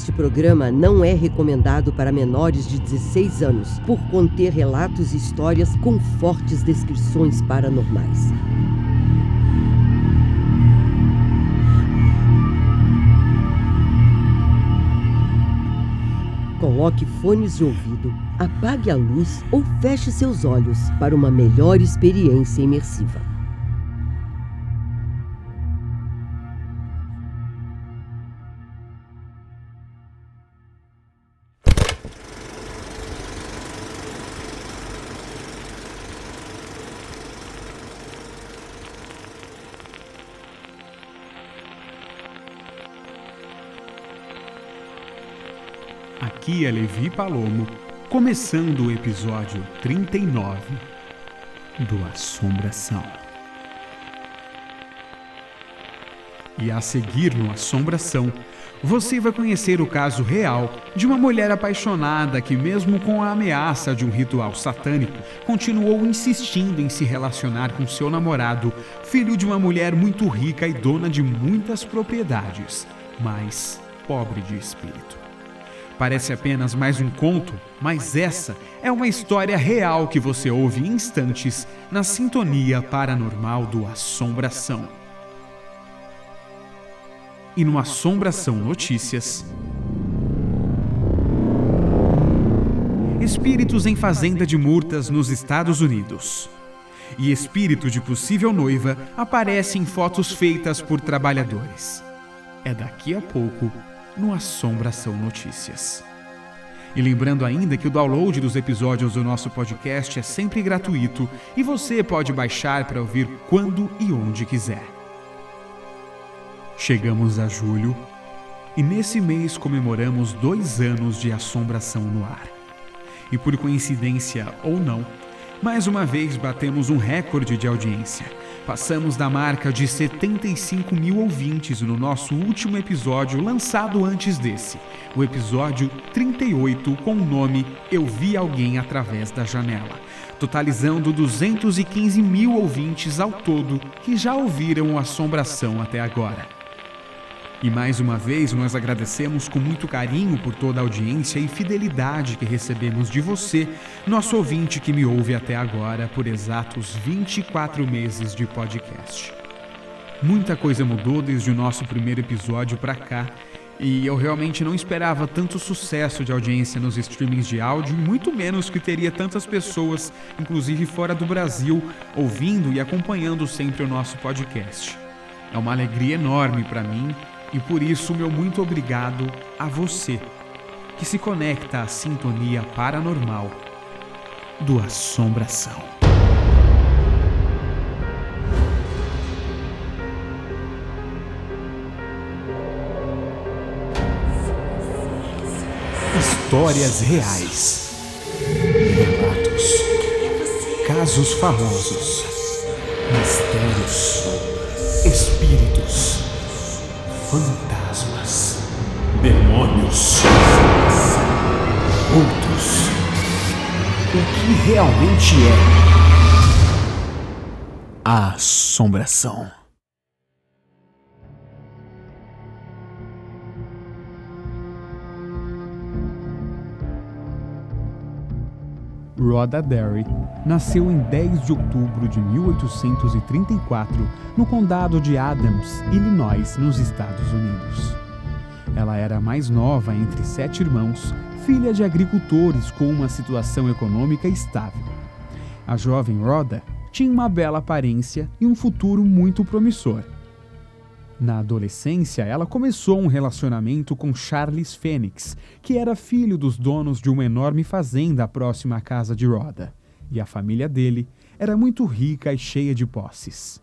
Este programa não é recomendado para menores de 16 anos, por conter relatos e histórias com fortes descrições paranormais. Coloque fones de ouvido, apague a luz ou feche seus olhos para uma melhor experiência imersiva. Aqui é Levi Palomo, começando o episódio 39 do Assombração. E a seguir no Assombração, você vai conhecer o caso real de uma mulher apaixonada que, mesmo com a ameaça de um ritual satânico, continuou insistindo em se relacionar com seu namorado, filho de uma mulher muito rica e dona de muitas propriedades, mas pobre de espírito. Parece apenas mais um conto, mas essa é uma história real que você ouve instantes na sintonia paranormal do Assombração. E no Assombração Notícias. Espíritos em fazenda de murtas nos Estados Unidos. E espírito de possível noiva aparece em fotos feitas por trabalhadores. É daqui a pouco no Assombração Notícias. E lembrando ainda que o download dos episódios do nosso podcast é sempre gratuito e você pode baixar para ouvir quando e onde quiser. Chegamos a julho e nesse mês comemoramos dois anos de Assombração no ar. E por coincidência ou não, mais uma vez batemos um recorde de audiência Passamos da marca de 75 mil ouvintes no nosso último episódio lançado antes desse, o episódio 38 com o nome Eu Vi Alguém Através da Janela, totalizando 215 mil ouvintes ao todo que já ouviram o Assombração até agora. E mais uma vez nós agradecemos com muito carinho por toda a audiência e fidelidade que recebemos de você, nosso ouvinte que me ouve até agora por exatos 24 meses de podcast. Muita coisa mudou desde o nosso primeiro episódio para cá e eu realmente não esperava tanto sucesso de audiência nos streamings de áudio, muito menos que teria tantas pessoas, inclusive fora do Brasil, ouvindo e acompanhando sempre o nosso podcast. É uma alegria enorme para mim e por isso, meu muito obrigado a você que se conecta à sintonia paranormal do Assombração. Histórias reais. Relatos. Casos famosos. Mistérios. Espíritos fantasmas, demônios, outros. O que realmente é a assombração? Rhoda Derry nasceu em 10 de outubro de 1834 no condado de Adams, Illinois, nos Estados Unidos. Ela era a mais nova entre sete irmãos, filha de agricultores com uma situação econômica estável. A jovem Rhoda tinha uma bela aparência e um futuro muito promissor. Na adolescência, ela começou um relacionamento com Charles Fênix, que era filho dos donos de uma enorme fazenda próxima à casa de Rhoda, e a família dele era muito rica e cheia de posses.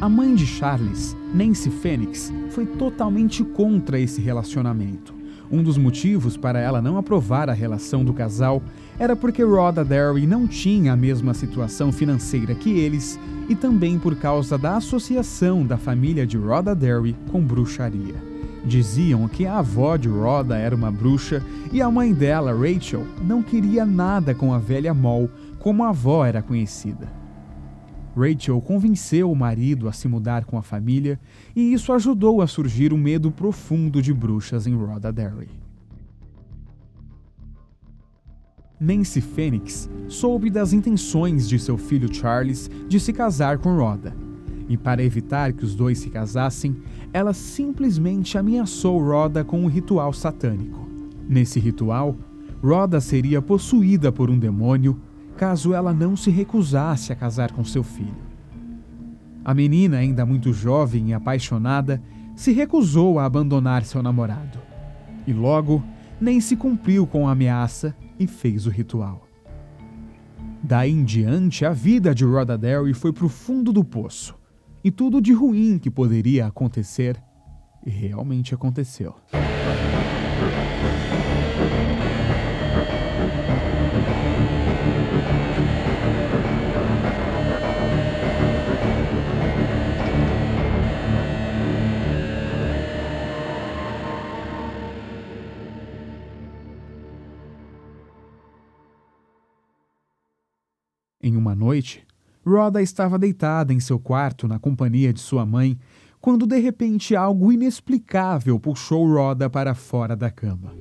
A mãe de Charles, Nancy Fênix, foi totalmente contra esse relacionamento. Um dos motivos para ela não aprovar a relação do casal era porque Rhoda Derry não tinha a mesma situação financeira que eles e também por causa da associação da família de Rhoda Derry com bruxaria. Diziam que a avó de Rhoda era uma bruxa e a mãe dela, Rachel, não queria nada com a velha Moll, como a avó era conhecida. Rachel convenceu o marido a se mudar com a família e isso ajudou a surgir um medo profundo de bruxas em Rodadary. Nancy Phoenix soube das intenções de seu filho Charles de se casar com Rhoda, e para evitar que os dois se casassem, ela simplesmente ameaçou Rhoda com um ritual satânico. Nesse ritual, Rhoda seria possuída por um demônio caso ela não se recusasse a casar com seu filho. A menina, ainda muito jovem e apaixonada, se recusou a abandonar seu namorado. E logo, se cumpriu com a ameaça e fez o ritual. Daí em diante, a vida de Rhoda Derry foi para o fundo do poço. E tudo de ruim que poderia acontecer, realmente aconteceu. Em uma noite, Rhoda estava deitada em seu quarto na companhia de sua mãe, quando de repente algo inexplicável puxou Rhoda para fora da cama.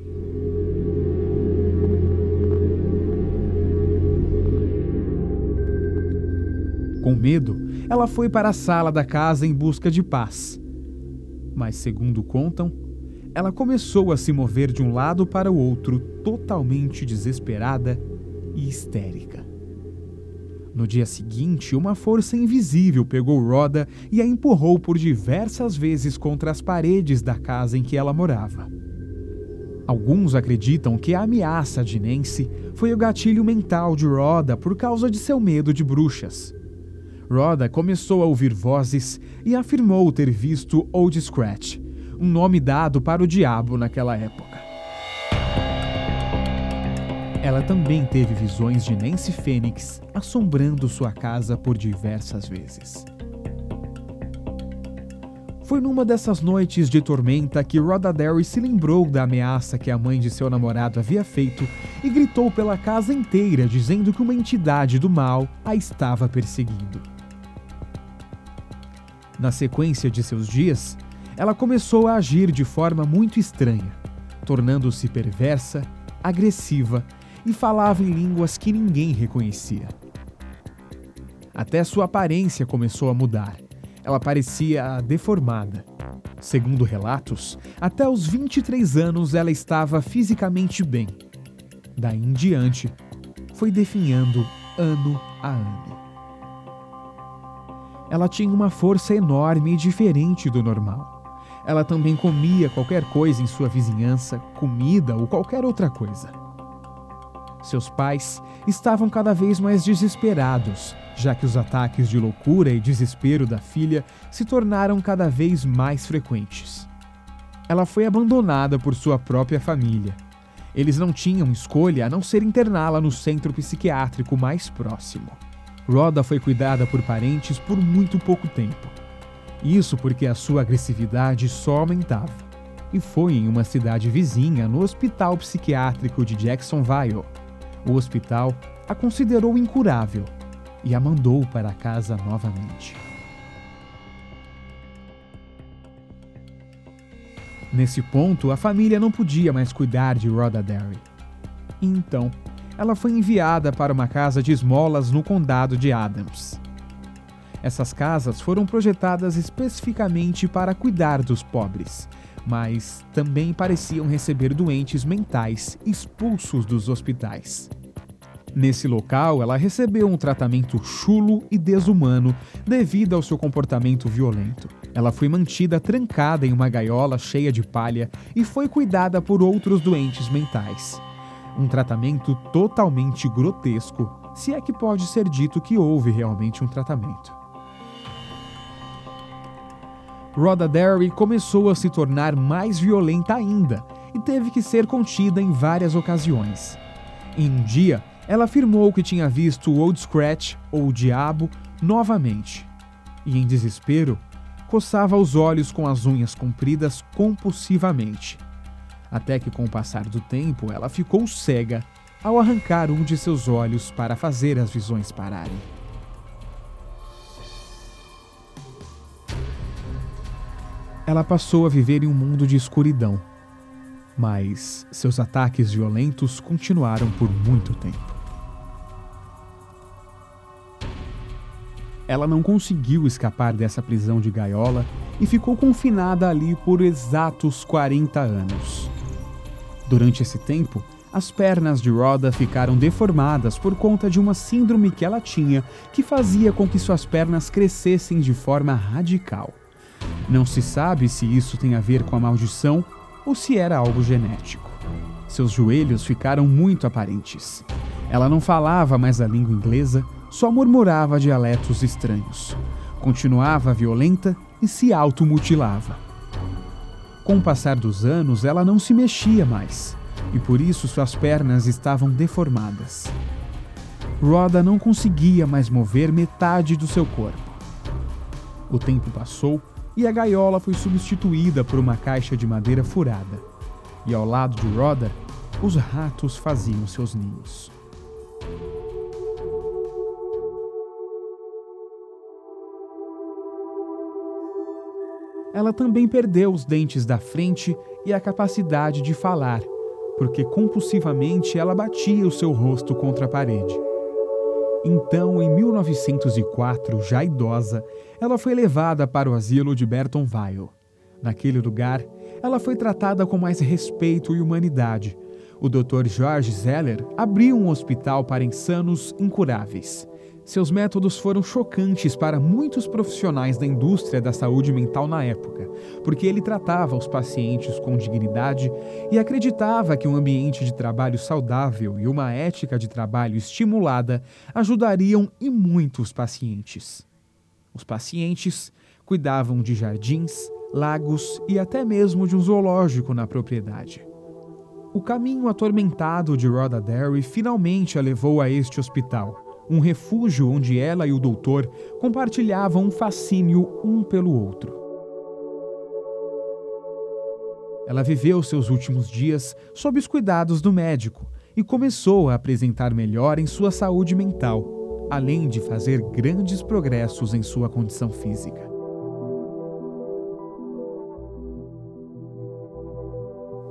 Com medo, ela foi para a sala da casa em busca de paz. Mas, segundo contam, ela começou a se mover de um lado para o outro, totalmente desesperada e histérica. No dia seguinte, uma força invisível pegou Rhoda e a empurrou por diversas vezes contra as paredes da casa em que ela morava. Alguns acreditam que a ameaça de Nancy foi o gatilho mental de Rhoda por causa de seu medo de bruxas. Rhoda começou a ouvir vozes e afirmou ter visto Old Scratch, um nome dado para o diabo naquela época. Ela também teve visões de Nancy Fênix assombrando sua casa por diversas vezes. Foi numa dessas noites de tormenta que Rodadary se lembrou da ameaça que a mãe de seu namorado havia feito e gritou pela casa inteira dizendo que uma entidade do mal a estava perseguindo. Na sequência de seus dias, ela começou a agir de forma muito estranha, tornando-se perversa, agressiva e falava em línguas que ninguém reconhecia. Até sua aparência começou a mudar. Ela parecia deformada. Segundo relatos, até os 23 anos ela estava fisicamente bem. Daí em diante, foi definhando ano a ano. Ela tinha uma força enorme e diferente do normal. Ela também comia qualquer coisa em sua vizinhança, comida ou qualquer outra coisa. Seus pais estavam cada vez mais desesperados, já que os ataques de loucura e desespero da filha se tornaram cada vez mais frequentes. Ela foi abandonada por sua própria família. Eles não tinham escolha a não ser interná-la no centro psiquiátrico mais próximo. Rhoda foi cuidada por parentes por muito pouco tempo. Isso porque a sua agressividade só aumentava. E foi em uma cidade vizinha, no Hospital Psiquiátrico de Jacksonville, o hospital a considerou incurável e a mandou para casa novamente. Nesse ponto, a família não podia mais cuidar de Rhoda Derry. Então, ela foi enviada para uma casa de esmolas no condado de Adams. Essas casas foram projetadas especificamente para cuidar dos pobres, mas também pareciam receber doentes mentais expulsos dos hospitais. Nesse local, ela recebeu um tratamento chulo e desumano devido ao seu comportamento violento. Ela foi mantida trancada em uma gaiola cheia de palha e foi cuidada por outros doentes mentais. Um tratamento totalmente grotesco, se é que pode ser dito que houve realmente um tratamento. Rhoda Derry começou a se tornar mais violenta ainda e teve que ser contida em várias ocasiões. Em um dia, ela afirmou que tinha visto Old Scratch, ou o Diabo, novamente. E em desespero, coçava os olhos com as unhas compridas compulsivamente. Até que, com o passar do tempo, ela ficou cega ao arrancar um de seus olhos para fazer as visões pararem. Ela passou a viver em um mundo de escuridão. Mas seus ataques violentos continuaram por muito tempo. Ela não conseguiu escapar dessa prisão de gaiola e ficou confinada ali por exatos 40 anos. Durante esse tempo, as pernas de Rhoda ficaram deformadas por conta de uma síndrome que ela tinha que fazia com que suas pernas crescessem de forma radical. Não se sabe se isso tem a ver com a maldição ou se era algo genético. Seus joelhos ficaram muito aparentes. Ela não falava mais a língua inglesa, só murmurava dialetos estranhos. Continuava violenta e se automutilava. Com o passar dos anos, ela não se mexia mais e por isso suas pernas estavam deformadas. Rhoda não conseguia mais mover metade do seu corpo. O tempo passou e a gaiola foi substituída por uma caixa de madeira furada. E ao lado de Rhoda, os ratos faziam seus ninhos. Ela também perdeu os dentes da frente e a capacidade de falar porque compulsivamente ela batia o seu rosto contra a parede. Então, em 1904, já idosa, ela foi levada para o asilo de Bertonville. Naquele lugar, ela foi tratada com mais respeito e humanidade. O Dr. George Zeller abriu um hospital para insanos incuráveis seus métodos foram chocantes para muitos profissionais da indústria da saúde mental na época, porque ele tratava os pacientes com dignidade e acreditava que um ambiente de trabalho saudável e uma ética de trabalho estimulada ajudariam e muito os pacientes. Os pacientes cuidavam de jardins, lagos e até mesmo de um zoológico na propriedade. O caminho atormentado de Rhoda Derry finalmente a levou a este hospital um refúgio onde ela e o doutor compartilhavam um fascínio um pelo outro. Ela viveu seus últimos dias sob os cuidados do médico e começou a apresentar melhor em sua saúde mental, além de fazer grandes progressos em sua condição física.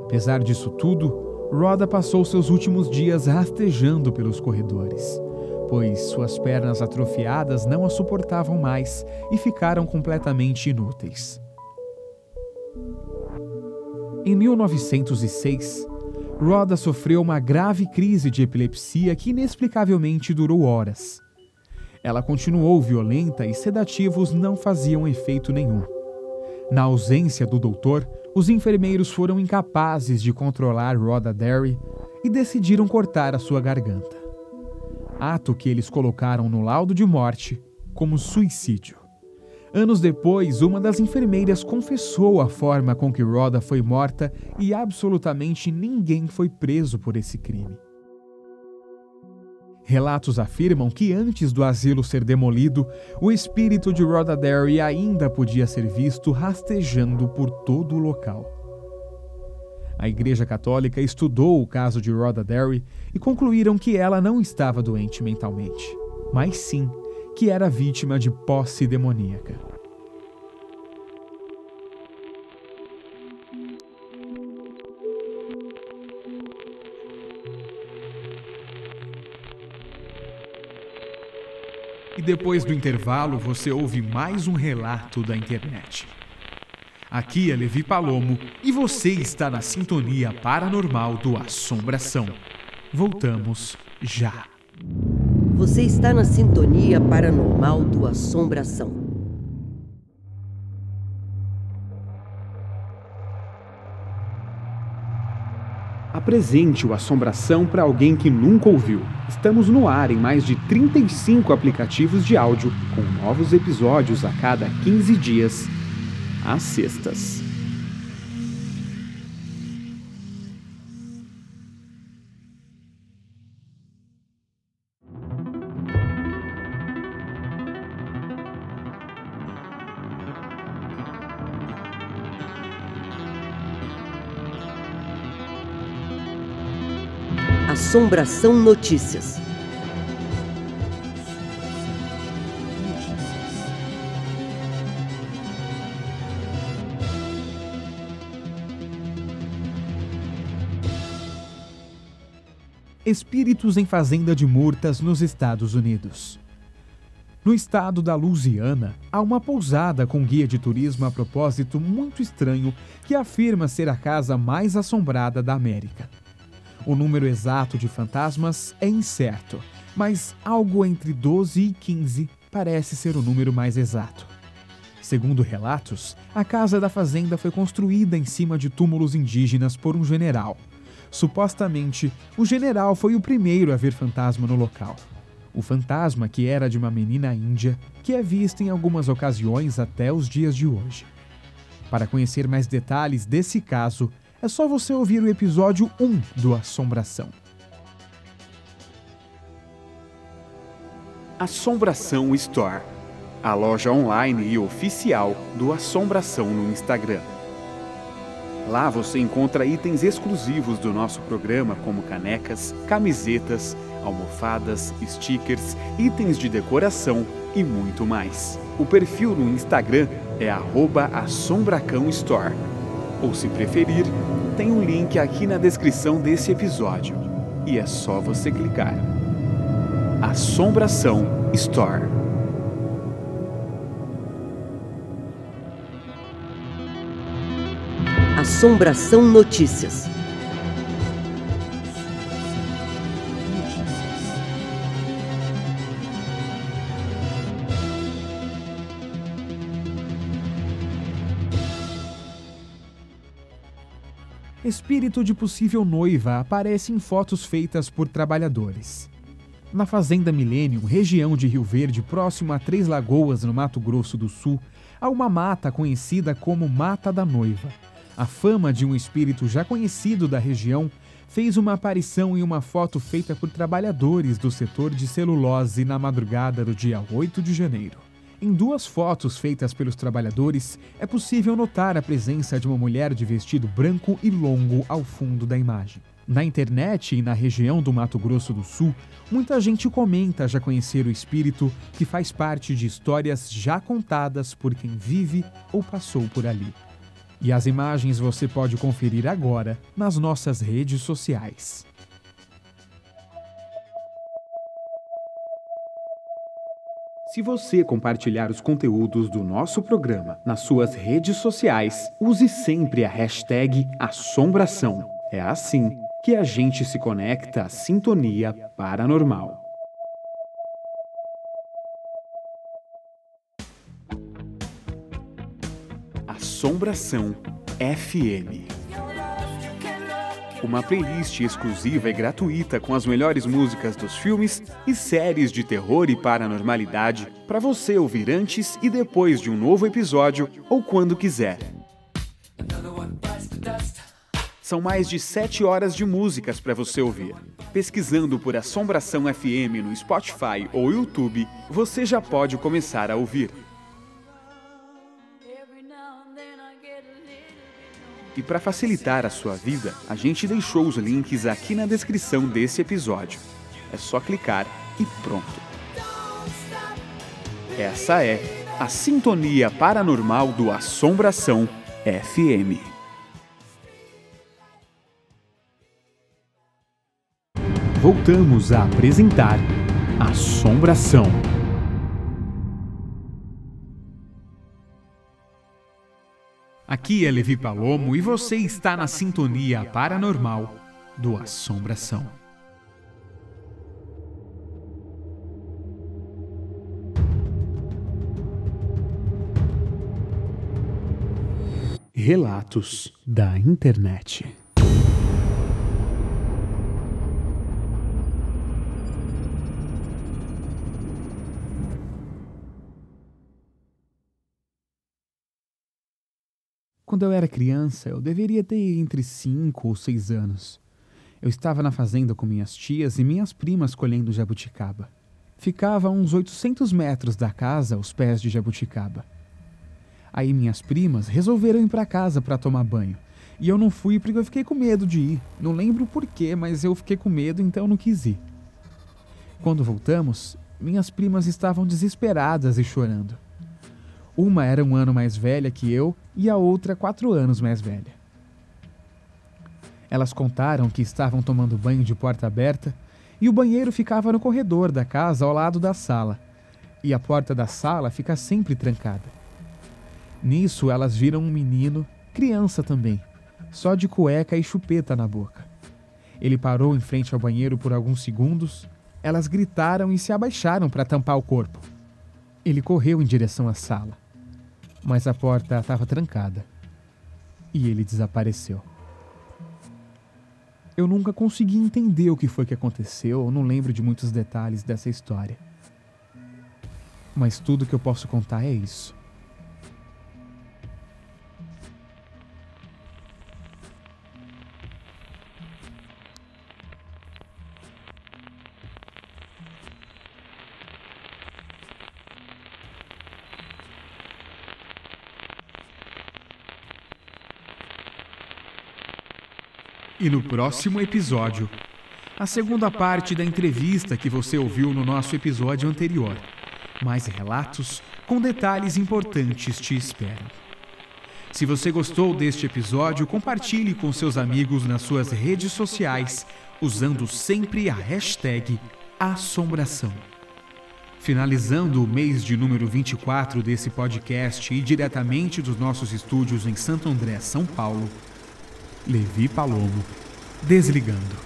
Apesar disso tudo, Rhoda passou seus últimos dias rastejando pelos corredores pois suas pernas atrofiadas não a suportavam mais e ficaram completamente inúteis. Em 1906, Rhoda sofreu uma grave crise de epilepsia que inexplicavelmente durou horas. Ela continuou violenta e sedativos não faziam efeito nenhum. Na ausência do doutor, os enfermeiros foram incapazes de controlar Rhoda Derry e decidiram cortar a sua garganta ato que eles colocaram no laudo de morte como suicídio. Anos depois, uma das enfermeiras confessou a forma com que Rhoda foi morta e absolutamente ninguém foi preso por esse crime. Relatos afirmam que antes do asilo ser demolido, o espírito de Rhoda Derry ainda podia ser visto rastejando por todo o local. A Igreja Católica estudou o caso de Rhoda Derry e concluíram que ela não estava doente mentalmente, mas sim que era vítima de posse demoníaca. E depois do intervalo, você ouve mais um relato da internet. Aqui é Levi Palomo e você está na sintonia paranormal do Assombração. Voltamos já. Você está na sintonia paranormal do Assombração. Apresente o Assombração para alguém que nunca ouviu. Estamos no ar em mais de 35 aplicativos de áudio, com novos episódios a cada 15 dias às sextas. Assombração Notícias. Espíritos em fazenda de murtas nos Estados Unidos. No estado da Louisiana, há uma pousada com guia de turismo a propósito muito estranho que afirma ser a casa mais assombrada da América. O número exato de fantasmas é incerto, mas algo entre 12 e 15 parece ser o número mais exato. Segundo relatos, a casa da fazenda foi construída em cima de túmulos indígenas por um general. Supostamente, o general foi o primeiro a ver fantasma no local. O fantasma, que era de uma menina índia, que é vista em algumas ocasiões até os dias de hoje. Para conhecer mais detalhes desse caso, é só você ouvir o episódio 1 do Assombração. Assombração Store a loja online e oficial do Assombração no Instagram. Lá você encontra itens exclusivos do nosso programa, como canecas, camisetas, almofadas, stickers, itens de decoração e muito mais. O perfil no Instagram é @assombracãostore. Ou se preferir, tem um link aqui na descrição desse episódio. E é só você clicar. Assombração Store. Assombração Notícias. Espírito de possível noiva aparece em fotos feitas por trabalhadores. Na Fazenda Millennium, região de Rio Verde, próximo a Três Lagoas, no Mato Grosso do Sul, há uma mata conhecida como Mata da Noiva a fama de um espírito já conhecido da região fez uma aparição em uma foto feita por trabalhadores do setor de celulose na madrugada do dia 8 de janeiro. Em duas fotos feitas pelos trabalhadores, é possível notar a presença de uma mulher de vestido branco e longo ao fundo da imagem. Na internet e na região do Mato Grosso do Sul, muita gente comenta já conhecer o espírito que faz parte de histórias já contadas por quem vive ou passou por ali. E as imagens você pode conferir agora nas nossas redes sociais. Se você compartilhar os conteúdos do nosso programa nas suas redes sociais, use sempre a hashtag Assombração. É assim que a gente se conecta à sintonia paranormal. Assombração FM. Uma playlist exclusiva e gratuita com as melhores músicas dos filmes e séries de terror e paranormalidade para você ouvir antes e depois de um novo episódio ou quando quiser. São mais de 7 horas de músicas para você ouvir. Pesquisando por Assombração FM no Spotify ou YouTube, você já pode começar a ouvir. E para facilitar a sua vida, a gente deixou os links aqui na descrição desse episódio. É só clicar e pronto. Essa é a Sintonia Paranormal do Assombração FM. Voltamos a apresentar Assombração. Aqui é Levi Palomo e você está na sintonia paranormal do Assombração. Relatos da Internet. Quando eu era criança, eu deveria ter entre 5 ou 6 anos. Eu estava na fazenda com minhas tias e minhas primas colhendo jabuticaba. Ficava a uns 800 metros da casa aos pés de jabuticaba. Aí minhas primas resolveram ir para casa para tomar banho. E eu não fui porque eu fiquei com medo de ir. Não lembro porquê, mas eu fiquei com medo, então não quis ir. Quando voltamos, minhas primas estavam desesperadas e chorando. Uma era um ano mais velha que eu e a outra quatro anos mais velha. Elas contaram que estavam tomando banho de porta aberta e o banheiro ficava no corredor da casa ao lado da sala. E a porta da sala fica sempre trancada. Nisso, elas viram um menino, criança também, só de cueca e chupeta na boca. Ele parou em frente ao banheiro por alguns segundos, elas gritaram e se abaixaram para tampar o corpo. Ele correu em direção à sala, mas a porta estava trancada e ele desapareceu. Eu nunca consegui entender o que foi que aconteceu, não lembro de muitos detalhes dessa história. Mas tudo que eu posso contar é isso. E no próximo episódio, a segunda parte da entrevista que você ouviu no nosso episódio anterior. Mais relatos com detalhes importantes te esperam. Se você gostou deste episódio, compartilhe com seus amigos nas suas redes sociais, usando sempre a hashtag Assombração. Finalizando o mês de número 24 desse podcast e diretamente dos nossos estúdios em Santo André, São Paulo, Levi Palomo, desligando.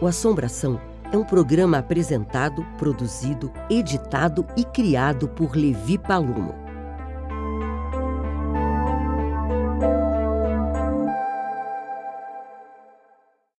O Assombração é um programa apresentado, produzido, editado e criado por Levi Palomo